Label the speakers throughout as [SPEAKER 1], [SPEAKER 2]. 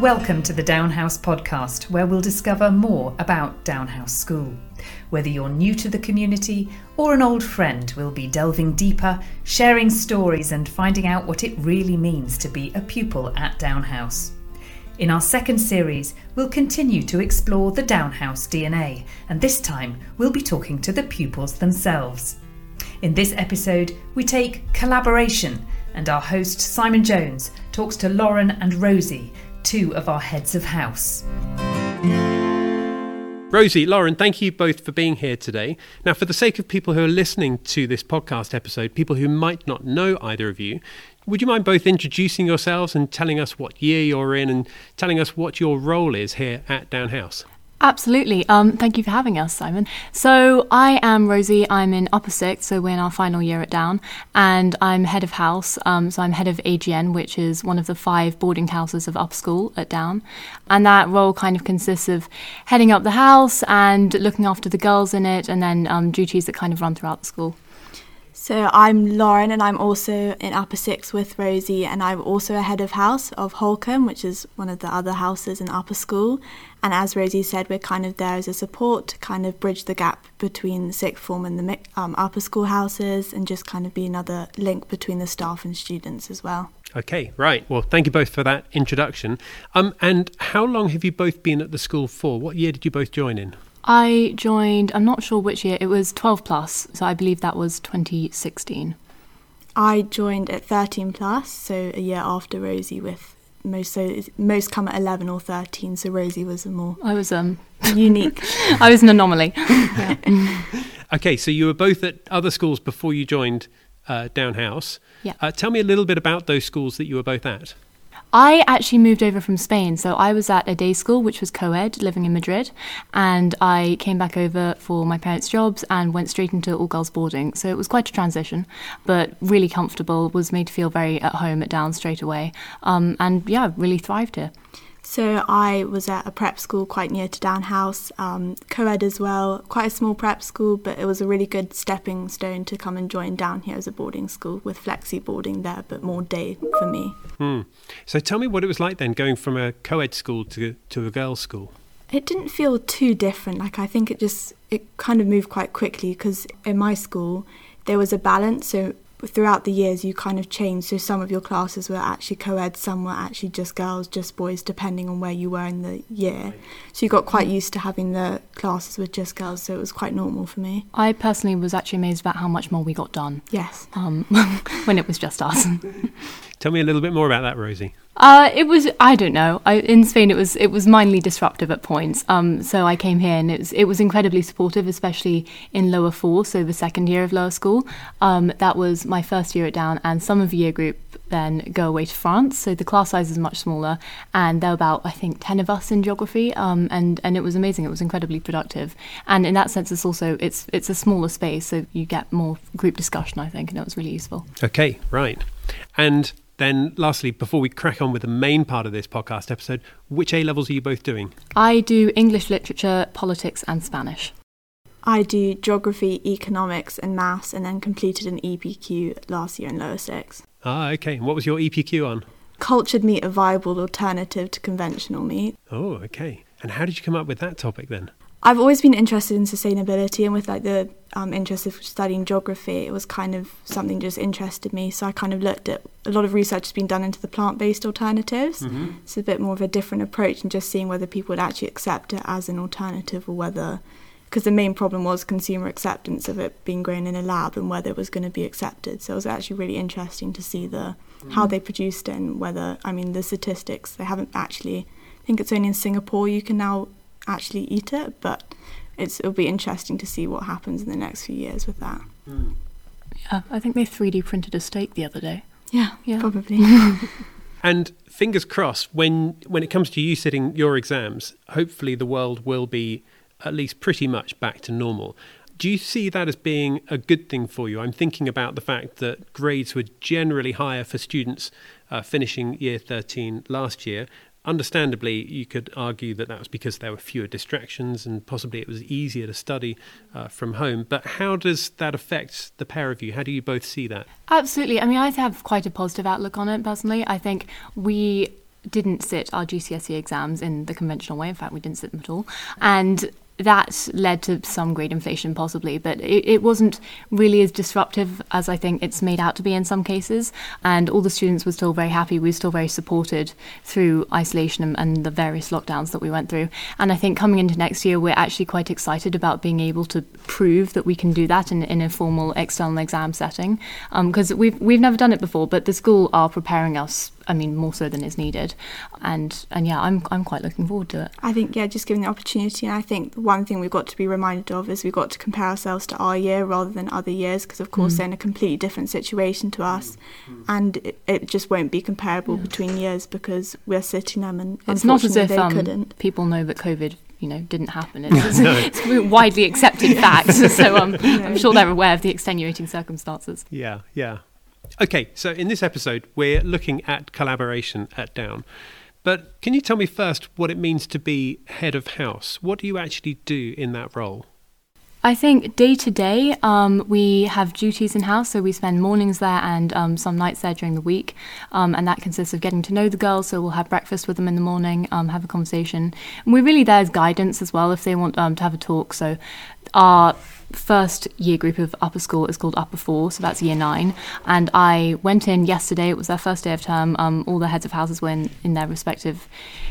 [SPEAKER 1] Welcome to the Downe House podcast, where we'll discover more about Downe House School. Whether you're new to the community or an old friend, we'll be delving deeper, sharing stories, and finding out what it really means to be a pupil at Downe House. In our second series, we'll continue to explore the Downe House DNA, and this time we'll be talking to the pupils themselves. In this episode, we take collaboration, and our host Simon Jones talks to Lauren and Rosie two of our heads of house.
[SPEAKER 2] Rosie, Lauren, thank you both for being here today. Now, for the sake of people who are listening to this podcast episode, people who might not know either of you, would you mind both introducing yourselves and telling us what year you're in and telling us what your role is here at Downe House?
[SPEAKER 3] Absolutely. Um, thank you for having us, Simon. So, I am Rosie. I'm in upper sixth, so we're in our final year at Downe, and I'm head of house. Um, so, I'm head of AGN, which is one of the five boarding houses of upper school at Downe. And that role kind of consists of heading up the house and looking after the girls in it, and then um, duties that kind of run throughout the school.
[SPEAKER 4] So I'm Lauren, and I'm also in Upper Six with Rosie, and I'm also a head of house of Holcombe, which is one of the other houses in Upper School. And as Rosie said, we're kind of there as a support to kind of bridge the gap between the sixth form and the um, upper school houses, and just kind of be another link between the staff and students as well.
[SPEAKER 2] Okay, right. Well, thank you both for that introduction. Um, and how long have you both been at the school for? What year did you both join in?
[SPEAKER 3] I joined, I'm not sure which year, it was 12 plus, so I believe that was 2016.
[SPEAKER 4] I joined at 13 plus, so a year after Rosie with most so most come at 11 or 13 so Rosie was a more
[SPEAKER 3] I was um
[SPEAKER 4] unique.
[SPEAKER 3] I was an anomaly.
[SPEAKER 2] Okay so you were both at other schools before you joined uh, Downe House.
[SPEAKER 3] Yeah.
[SPEAKER 2] Uh, tell me a little bit about those schools that you were both at
[SPEAKER 3] I actually moved over from Spain. So I was at a day school, which was co ed, living in Madrid. And I came back over for my parents' jobs and went straight into all girls boarding. So it was quite a transition, but really comfortable, was made to feel very at home at Downe straight away. Um, and yeah, really thrived here.
[SPEAKER 4] So I was at a prep school quite near to Downe House, um, co-ed as well, quite a small prep school, but it was a really good stepping stone to come and join down here as a boarding school with flexi boarding there, but more day for me.
[SPEAKER 2] Hmm. So tell me what it was like then going from a co-ed school to to a girls' school.
[SPEAKER 4] It didn't feel too different. Like I think it just it kind of moved quite quickly because in my school there was a balance. So throughout the years you kind of changed. So some of your classes were actually co-ed some were actually just girls just boys depending on where you were in the year. So you got quite used to having the classes with just girls so it was quite normal for me.
[SPEAKER 3] I personally was actually amazed about how much more we got done
[SPEAKER 4] yes.
[SPEAKER 3] um, when it was just us
[SPEAKER 2] tell me a little bit more about that rosie
[SPEAKER 3] uh, it was I don't know. I, in Spain, it was it was mindly disruptive at points. Um, so I came here and it was it was incredibly supportive, especially in lower four, so the second year of lower school. Um, that was my first year at Downe, and some of the year group then go away to France. So the class size is much smaller, and there were about I think ten of us in geography, um, and and it was amazing. It was incredibly productive, and in that sense, it's also it's it's a smaller space, so you get more group discussion, I think, and it was really useful.
[SPEAKER 2] Okay, right, and then, lastly, before we crack on with the main part of this podcast episode, which A levels are you both doing?
[SPEAKER 3] I do English literature, politics, and Spanish.
[SPEAKER 4] I do geography, economics, and maths, and then completed an EPQ last year in lower six.
[SPEAKER 2] Ah, okay. And what was your EPQ on?
[SPEAKER 4] Cultured meat, a viable alternative to conventional meat.
[SPEAKER 2] Oh, okay. And how did you come up with that topic then?
[SPEAKER 4] I've always been interested in sustainability, and with like the um, interest of studying geography, it was kind of something just interested me. So I kind of looked at a lot of research has been done into the plant-based alternatives. Mm-hmm. It's a bit more of a different approach, and just seeing whether people would actually accept it as an alternative, or whether because the main problem was consumer acceptance of it being grown in a lab and whether it was going to be accepted. So it was actually really interesting to see the mm-hmm. how they produced it and whether I mean the statistics they haven't actually. I think it's only in Singapore you can now actually eat it, but it'll be interesting to see what happens in the next few years with that.
[SPEAKER 3] Mm. Yeah, I think they 3D printed a steak the other day.
[SPEAKER 4] Yeah, yeah. probably.
[SPEAKER 2] and fingers crossed, when when it comes to you sitting your exams, hopefully the world will be at least pretty much back to normal. Do you see that as being a good thing for you? I'm thinking about the fact that grades were generally higher for students uh, finishing year 13 last year, understandably, you could argue that that was because there were fewer distractions and possibly it was easier to study uh, from home. But how does that affect the pair of you? How do you both see that?
[SPEAKER 3] Absolutely. I mean, I have quite a positive outlook on it personally. I think we didn't sit our GCSE exams in the conventional way. In fact, we didn't sit them at all. And that led to some grade inflation, possibly, but it, it, wasn't really as disruptive as I think it's made out to be in some cases. And all the students were still very happy. We were still very supported through isolation and, and the various lockdowns that we went through. And I think coming into next year, we're actually quite excited about being able to prove that we can do that in, in a formal external exam setting. Because um, we've we've never done it before, but the school are preparing us I mean, more so than is needed. And and yeah, I'm I'm quite looking forward to it.
[SPEAKER 4] I think yeah, just given the opportunity, and I think one thing we've got to be reminded of is we've got to compare ourselves to our year rather than other years, because of course mm. they're in a completely different situation to us, mm. and it, it, just won't be comparable yeah. between years because we're sitting them and
[SPEAKER 3] it's not as if
[SPEAKER 4] um,
[SPEAKER 3] people know that COVID you know didn't happen. It's, no. it's a widely accepted fact, so um, I'm sure they're aware of the extenuating circumstances.
[SPEAKER 2] Yeah, yeah. Okay, so in this episode, we're looking at collaboration at Downe. But can you tell me first what it means to be head of house? What do you actually do in that role?
[SPEAKER 3] I think day to day, um, we have duties in house, so we spend mornings there and um, some nights there during the week, um, and that consists of getting to know the girls. So we'll have breakfast with them in the morning, um, have a conversation, and we're really there as guidance as well if they want um, to have a talk. So our first year group of upper school is called Upper Four, so that's year nine. And I went in yesterday, it was their first day of term. Um, all the heads of houses were in, in their respective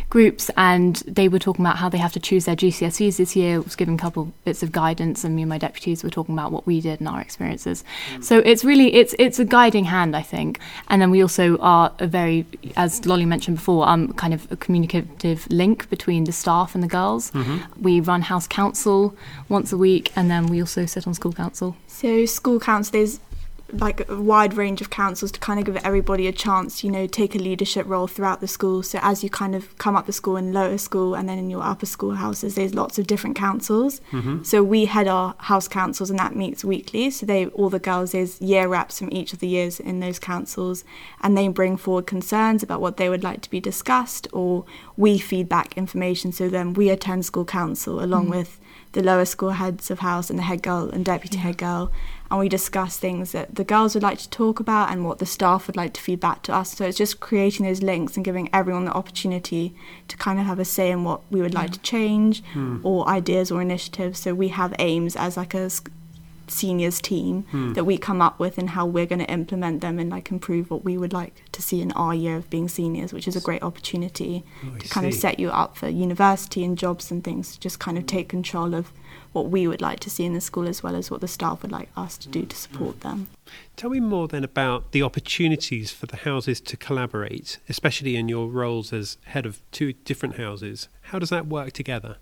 [SPEAKER 3] groups, and they were talking about how they have to choose their GCSEs this year. I was giving a couple bits of guidance, and me and my deputies were talking about what we did and our experiences. Mm. So it's really it's it's a guiding hand, I think. And then we also are a very, as Lolly mentioned before, um, kind of a communicative link between the staff and the girls. Mm-hmm. We run house council once a week, and then we also sit on school council.
[SPEAKER 4] So school council is like a wide range of councils to kind of give everybody a chance, you know, take a leadership role throughout the school. So as you kind of come up the school in lower school and then in your upper school houses, there's lots of different councils. Mm-hmm. So we head our house councils and that meets weekly. So they all the girls there's year reps from each of the years in those councils and they bring forward concerns about what they would like to be discussed or we feedback information. So then we attend school council along mm-hmm. with the lower school heads of house and the head girl and deputy head girl and we discuss things that the girls would like to talk about and what the staff would like to feed back to us. So it's just creating those links and giving everyone the opportunity to kind of have a say in what we would like to change mm. or ideas or initiatives. So we have aims as like a seniors team mm. that we come up with and how we're going to implement them and like improve what we would like to see in our year of being seniors which is a great opportunity oh, to kind see. of set you up for university and jobs and things just kind of take control of what we would like to see in the school as well as what the staff would like us to do to support them.
[SPEAKER 2] Tell me more then about the opportunities for the houses to collaborate, especially in your roles as head of two different houses. How does that work together?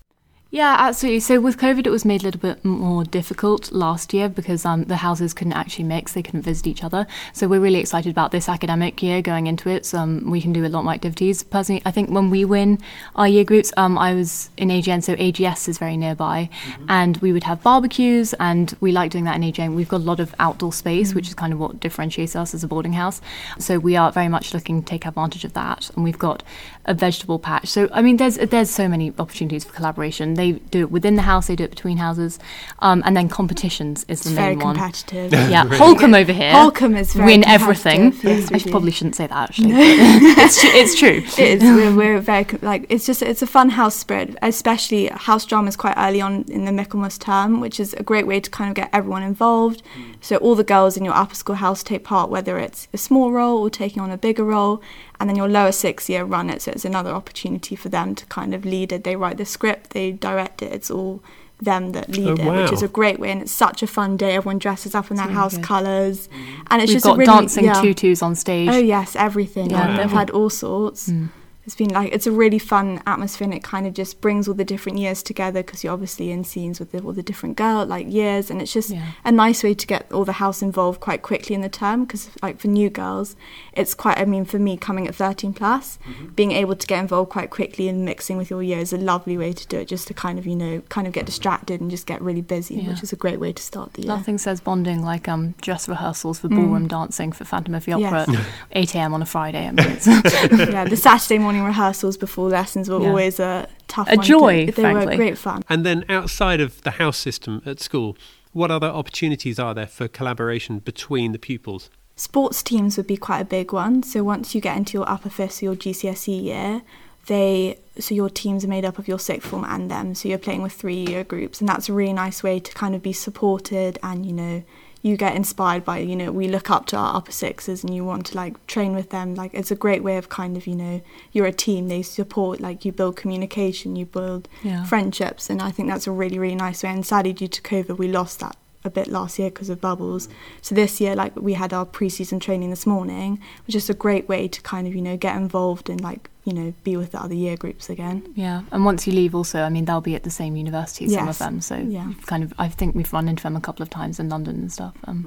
[SPEAKER 3] Yeah, absolutely. So with COVID, it was made a little bit more difficult last year because um, the houses couldn't actually mix; they couldn't visit each other. So we're really excited about this academic year going into it. So, um, we can do a lot more activities. Personally, I think when we win our year groups, um, I was in AGN, so AGS is very nearby, mm-hmm. and we would have barbecues, and we like doing that in AGN. We've got a lot of outdoor space, mm-hmm. which is kind of what differentiates us as a boarding house. So we are very much looking to take advantage of that, and we've got a vegetable patch. So I mean, there's there's so many opportunities for collaboration. They do it within the house, they do it between houses, um, and then competitions is the
[SPEAKER 4] it's
[SPEAKER 3] main
[SPEAKER 4] one. Very competitive.
[SPEAKER 3] yeah, Holcombe over here.
[SPEAKER 4] Holcombe is
[SPEAKER 3] win everything.
[SPEAKER 4] Yes,
[SPEAKER 3] I probably shouldn't say that actually. it's, tr- it's true.
[SPEAKER 4] It is. We're, we're, very like it's just it's a fun house spirit, especially house dramas quite early on in the Michaelmas term, which is a great way to kind of get everyone involved. Mm. So all the girls in your upper school house take part, whether it's a small role or taking on a bigger role, and then your lower six year run it. So it's another opportunity for them to kind of lead it. They write the script, they direct it. It's all them that lead
[SPEAKER 2] oh,
[SPEAKER 4] it,
[SPEAKER 2] wow.
[SPEAKER 4] which is a great way. And it's such a fun day. Everyone dresses up in their house good. colours, and it's
[SPEAKER 3] We've
[SPEAKER 4] just
[SPEAKER 3] got
[SPEAKER 4] really,
[SPEAKER 3] dancing
[SPEAKER 4] yeah.
[SPEAKER 3] tutus on stage.
[SPEAKER 4] Oh yes, everything. Yeah, they've had all sorts. Mm it's been like it's a really fun atmosphere and it kind of just brings all the different years together because you're obviously in scenes with the, all the different girl like years and it's just yeah. a nice way to get all the house involved quite quickly in the term because like for new girls it's quite i mean for me coming at 13 plus mm-hmm. being able to get involved quite quickly and mixing with your year is a lovely way to do it just to kind of you know kind of get distracted and just get really busy yeah. which is a great way to start the year
[SPEAKER 3] nothing says bonding like um dress rehearsals for ballroom mm. dancing for phantom of the opera yes. 8 a.m on a friday I mean,
[SPEAKER 4] yeah the saturday morning morning rehearsals before lessons were yeah. always a tough
[SPEAKER 3] a joy
[SPEAKER 4] to, they
[SPEAKER 3] frankly.
[SPEAKER 4] were great fun
[SPEAKER 2] and then outside of the house system at school what other opportunities are there for collaboration between the pupils
[SPEAKER 4] Sports teams would be quite a big one. So once you get into your upper fifth, so your GCSE year, they so your teams are made up of your sixth form and them. So you're playing with three year groups, and that's a really nice way to kind of be supported and you know you get inspired by you know we look up to our upper sixes and you want to like train with them. Like it's a great way of kind of you know you're a team. They support like you build communication you build
[SPEAKER 3] Yeah.
[SPEAKER 4] friendships. And i think that's a really really nice way. And sadly due to covid we lost that a bit last year because of bubbles. So this year like we had our pre-season training this morning which is a great way to kind of you know get involved and like you know be with the other year groups again
[SPEAKER 3] Yeah, and once you leave, also, I mean, they'll be at the same university, some of them. So,
[SPEAKER 4] Yeah.
[SPEAKER 3] kind of, I think we've run into them a couple of times in London and stuff. Um,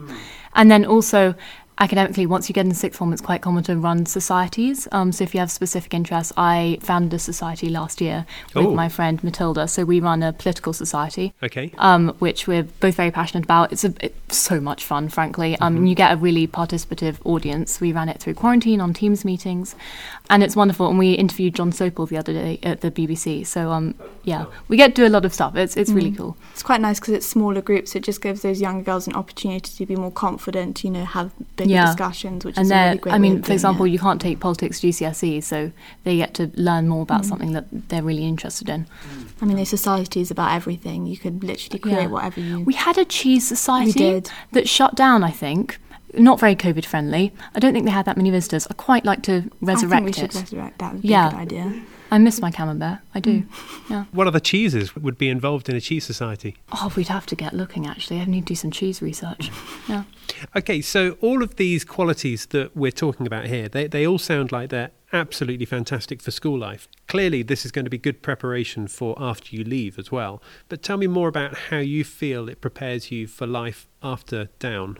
[SPEAKER 3] And then also, academically, once you get in sixth form, it's quite common to run societies. Um, so, if you have specific interests, I founded a society last year with
[SPEAKER 2] Oh.
[SPEAKER 3] my friend Matilda. So, we run a political society
[SPEAKER 2] Okay.
[SPEAKER 3] um, which we're both very passionate about. It's, a, it's so much fun, frankly. Um,
[SPEAKER 2] Mm-hmm.
[SPEAKER 3] You get a really participative audience. We ran it through quarantine on Teams meetings, and it's wonderful. And we interviewed Jon Sopel the other day at the BBC. So um, yeah, we get to do a lot of stuff. It's it's
[SPEAKER 2] Mm.
[SPEAKER 3] really cool.
[SPEAKER 4] it's quite nice because it's smaller groups. It just gives those younger girls an opportunity to be more confident, you know, have bigger
[SPEAKER 3] Yeah.
[SPEAKER 4] discussions, which
[SPEAKER 3] And
[SPEAKER 4] is a really great
[SPEAKER 3] I mean, for example,
[SPEAKER 4] it.
[SPEAKER 3] you can't take politics GCSE, so they get to learn more
[SPEAKER 4] Mm.
[SPEAKER 3] about something that they're really interested in.
[SPEAKER 4] I mean, the society is about everything. You could literally create
[SPEAKER 3] Yeah.
[SPEAKER 4] whatever you.
[SPEAKER 3] We had a cheese society that shut down, I think. Not very COVID friendly. I don't think they had that many visitors. I quite like to resurrect
[SPEAKER 4] I think we
[SPEAKER 3] it.
[SPEAKER 4] should resurrect that. Would be
[SPEAKER 3] Yeah.
[SPEAKER 4] a good idea.
[SPEAKER 3] I miss my camembert. I do. Mm. Yeah.
[SPEAKER 2] What other cheeses would be involved in a cheese society?
[SPEAKER 3] Oh, we'd have to get looking. Actually, I need to do some cheese research. Yeah.
[SPEAKER 2] Okay, so all of these qualities that we're talking about here, they, they all sound like they're absolutely fantastic for school life. Clearly, this is going to be good preparation for after you leave as well. But tell me more about how you feel it prepares you for life after Downe.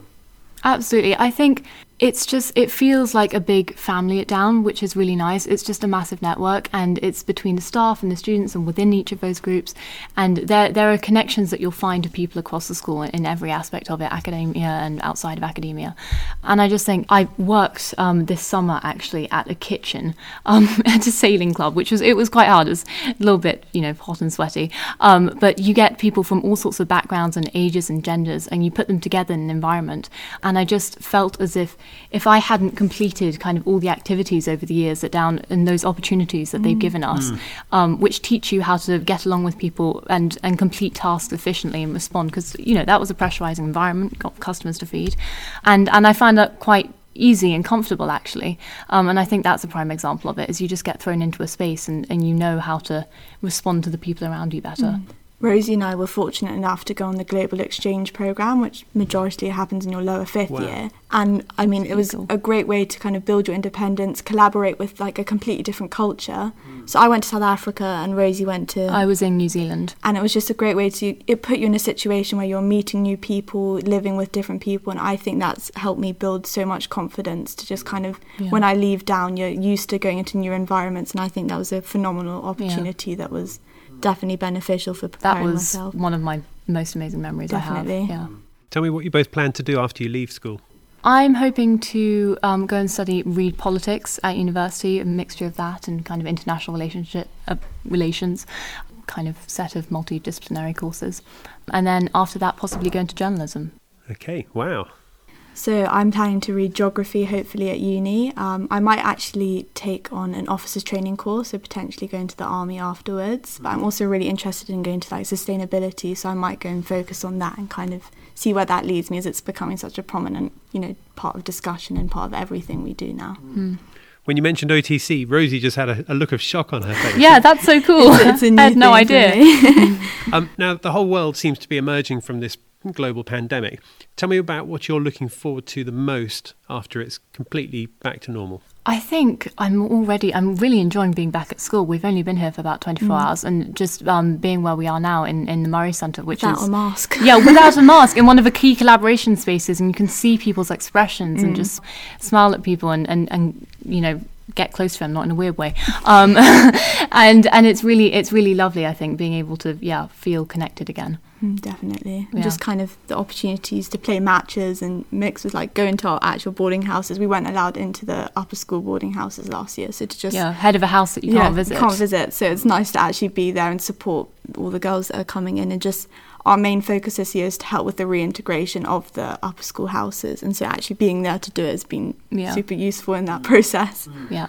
[SPEAKER 3] Absolutely. I think it's just it feels like a big family at Downe, which is really nice. It's just a massive network and it's between the staff and the students and within each of those groups. And there there are connections that you'll find to people across the school in every aspect of it, academia and outside of academia. And I just think I worked um, this summer actually at a kitchen um, at a sailing club, which was it was quite hard. It was a little bit you know hot and sweaty. Um, but you get people from all sorts of backgrounds and ages and genders, and you put them together in an environment. And I just felt as if if I hadn't completed kind of all the activities over the years at Downe and those opportunities that they've given us, um, which teach you how to get along with people and and complete tasks efficiently and respond, because you know that was a pressurizing environment, got customers to feed, and and I find that quite easy and comfortable actually. Um, and i think that's a prime example of it is you just get thrown into a space and, and you know how to respond to the people around you better
[SPEAKER 4] Rosie and I were fortunate enough to go on the global exchange program, which majority happens in your lower fifth
[SPEAKER 2] Wow.
[SPEAKER 4] year. And I mean, it was
[SPEAKER 3] Cool.
[SPEAKER 4] a great way to kind of build your independence, collaborate with like a completely different culture. Hmm. So I went to South Africa, and Rosie went to
[SPEAKER 3] i was in new zealand
[SPEAKER 4] and it was just a great way to it put you in a situation where you're meeting new people living with different people and i think that's helped me build so much confidence to just kind of
[SPEAKER 3] Yeah.
[SPEAKER 4] when i leave Downe you're used to going into new environments and i think that was a phenomenal opportunity that was definitely beneficial for preparing
[SPEAKER 3] that
[SPEAKER 4] preparing
[SPEAKER 3] was
[SPEAKER 4] myself
[SPEAKER 3] one of my most amazing memories i
[SPEAKER 4] Definitely.
[SPEAKER 3] have yeah
[SPEAKER 2] Tell me what you both plan to do after you leave school.
[SPEAKER 3] I'm hoping to um, go and study read politics at university, a mixture of that and kind of international relationship uh, relations, kind of set of multidisciplinary courses, and then after that, possibly go into journalism.
[SPEAKER 2] Okay, wow.
[SPEAKER 4] So I'm planning to read geography, hopefully at uni. Um, I might actually take on an officers training course, so potentially go into the army afterwards. But I'm also really interested in going to like sustainability, so I might go and focus on that and kind of see where that leads me, as it's becoming such a prominent, you know, part of discussion and part of everything we do now.
[SPEAKER 2] When you mentioned OTC, Rosie just had a, a look of shock on her face.
[SPEAKER 3] Yeah, that's so cool.
[SPEAKER 4] It's a new
[SPEAKER 3] I had no
[SPEAKER 4] thing for
[SPEAKER 3] idea.
[SPEAKER 2] Um, now, the whole world seems to be emerging from this global pandemic. Tell me about what you're looking forward to the most after it's completely back to normal.
[SPEAKER 3] I think I'm already, I'm really enjoying being back at school. We've only been here for about 24 hours and just um, being where we are now in, in the Murray Centre, which
[SPEAKER 4] Without
[SPEAKER 3] is.
[SPEAKER 4] Without a mask.
[SPEAKER 3] yeah, without a mask in one of the key collaboration spaces, and you can see people's expressions and just smile at people and, and, and you know get close to them, not in a weird way. Um, and and it's really it's really lovely. I think being able to yeah feel connected again.
[SPEAKER 4] Mm, definitely.
[SPEAKER 3] Yeah.
[SPEAKER 4] Just kind of the opportunities to play matches and mix with like going to our actual boarding houses. We weren't allowed into the upper school boarding houses last year, so to just
[SPEAKER 3] yeah, head of a house that you can't visit.
[SPEAKER 4] can't visit. So it's nice to actually be there and support all the girls that are coming in. And just our main focus this year is to help with the reintegration of the upper school houses, and so actually being there to do it has been
[SPEAKER 3] Yeah.
[SPEAKER 4] super useful in that process.
[SPEAKER 3] Yeah,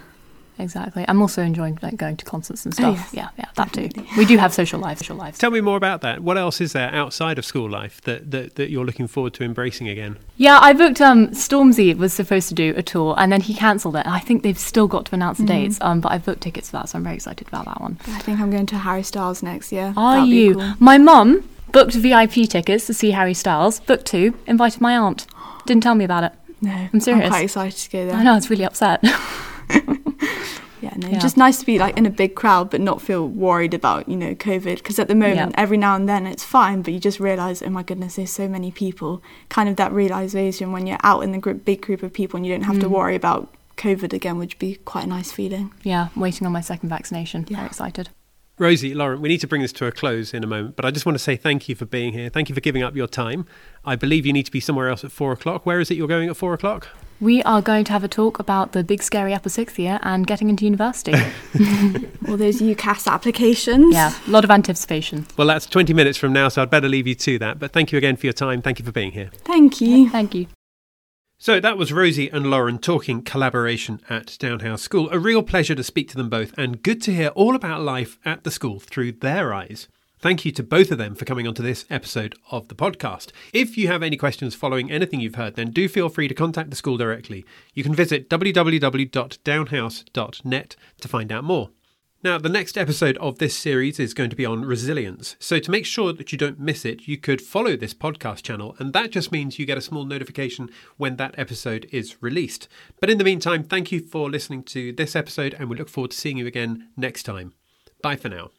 [SPEAKER 3] exactly. I'm also enjoying like going to concerts and
[SPEAKER 4] Oh,
[SPEAKER 3] stuff.
[SPEAKER 4] yes.
[SPEAKER 3] Yeah, yeah, that too. We do have social life, Social life.
[SPEAKER 2] Tell me more about that. What else is there outside of school life that, that, that you're looking forward to embracing again?
[SPEAKER 3] Yeah, I booked. Um, Stormzy was supposed to do a tour, and then he cancelled it. I think they've still got to announce the dates. Um, but I've booked tickets for that, so I'm very excited about that one.
[SPEAKER 4] I think I'm going to Harry Styles next year.
[SPEAKER 3] Are
[SPEAKER 4] That'd
[SPEAKER 3] you?
[SPEAKER 4] cool.
[SPEAKER 3] My mum booked VIP tickets to see Harry Styles. Booked two. Invited my aunt. Didn't tell me about it.
[SPEAKER 4] No,
[SPEAKER 3] I'm serious.
[SPEAKER 4] I'm quite excited to go there.
[SPEAKER 3] I know. It's really upset.
[SPEAKER 4] Yeah, no,
[SPEAKER 3] Yeah.
[SPEAKER 4] just nice to be like in a big crowd, but not feel worried about you know COVID. Because at the moment,
[SPEAKER 3] Yeah.
[SPEAKER 4] every now and then it's fine, but you just realise, oh my goodness, there's so many people. Kind of that realization when you're out in the group, big group of people, and you don't have to
[SPEAKER 3] Mm.
[SPEAKER 4] worry about COVID again, which would be quite a nice feeling.
[SPEAKER 3] yeah, waiting on my second vaccination.
[SPEAKER 4] Yeah.
[SPEAKER 3] Very excited.
[SPEAKER 2] Rosie, Lauren, we need to bring this to a close in a moment, but I just want to say thank you for being here. Thank you for giving up your time. I believe you need to be somewhere else at four o'clock. Where is it you're going at four o'clock?
[SPEAKER 3] We are going to have a talk about the big scary upper sixth year and getting into university.
[SPEAKER 4] All those UCAS applications.
[SPEAKER 3] yeah, a lot of anticipation.
[SPEAKER 2] Well, that's 20 minutes from now, so I'd better leave you to that. But thank you again for your time. Thank you for being here.
[SPEAKER 4] Thank you.
[SPEAKER 3] Thank you.
[SPEAKER 2] So that was Rosie and Lauren talking collaboration at Downe House School. A real pleasure to speak to them both, and good to hear all about life at the school through their eyes. Thank you to both of them for coming onto this episode of the podcast. If you have any questions following anything you've heard, then do feel free to contact the school directly. You can visit www.downehouse.net to find out more. Now, the next episode of this series is going to be on resilience. So, to make sure that you don't miss it, you could follow this podcast channel, and that just means you get a small notification when that episode is released. But in the meantime, thank you for listening to this episode, and we look forward to seeing you again next time. Bye for now.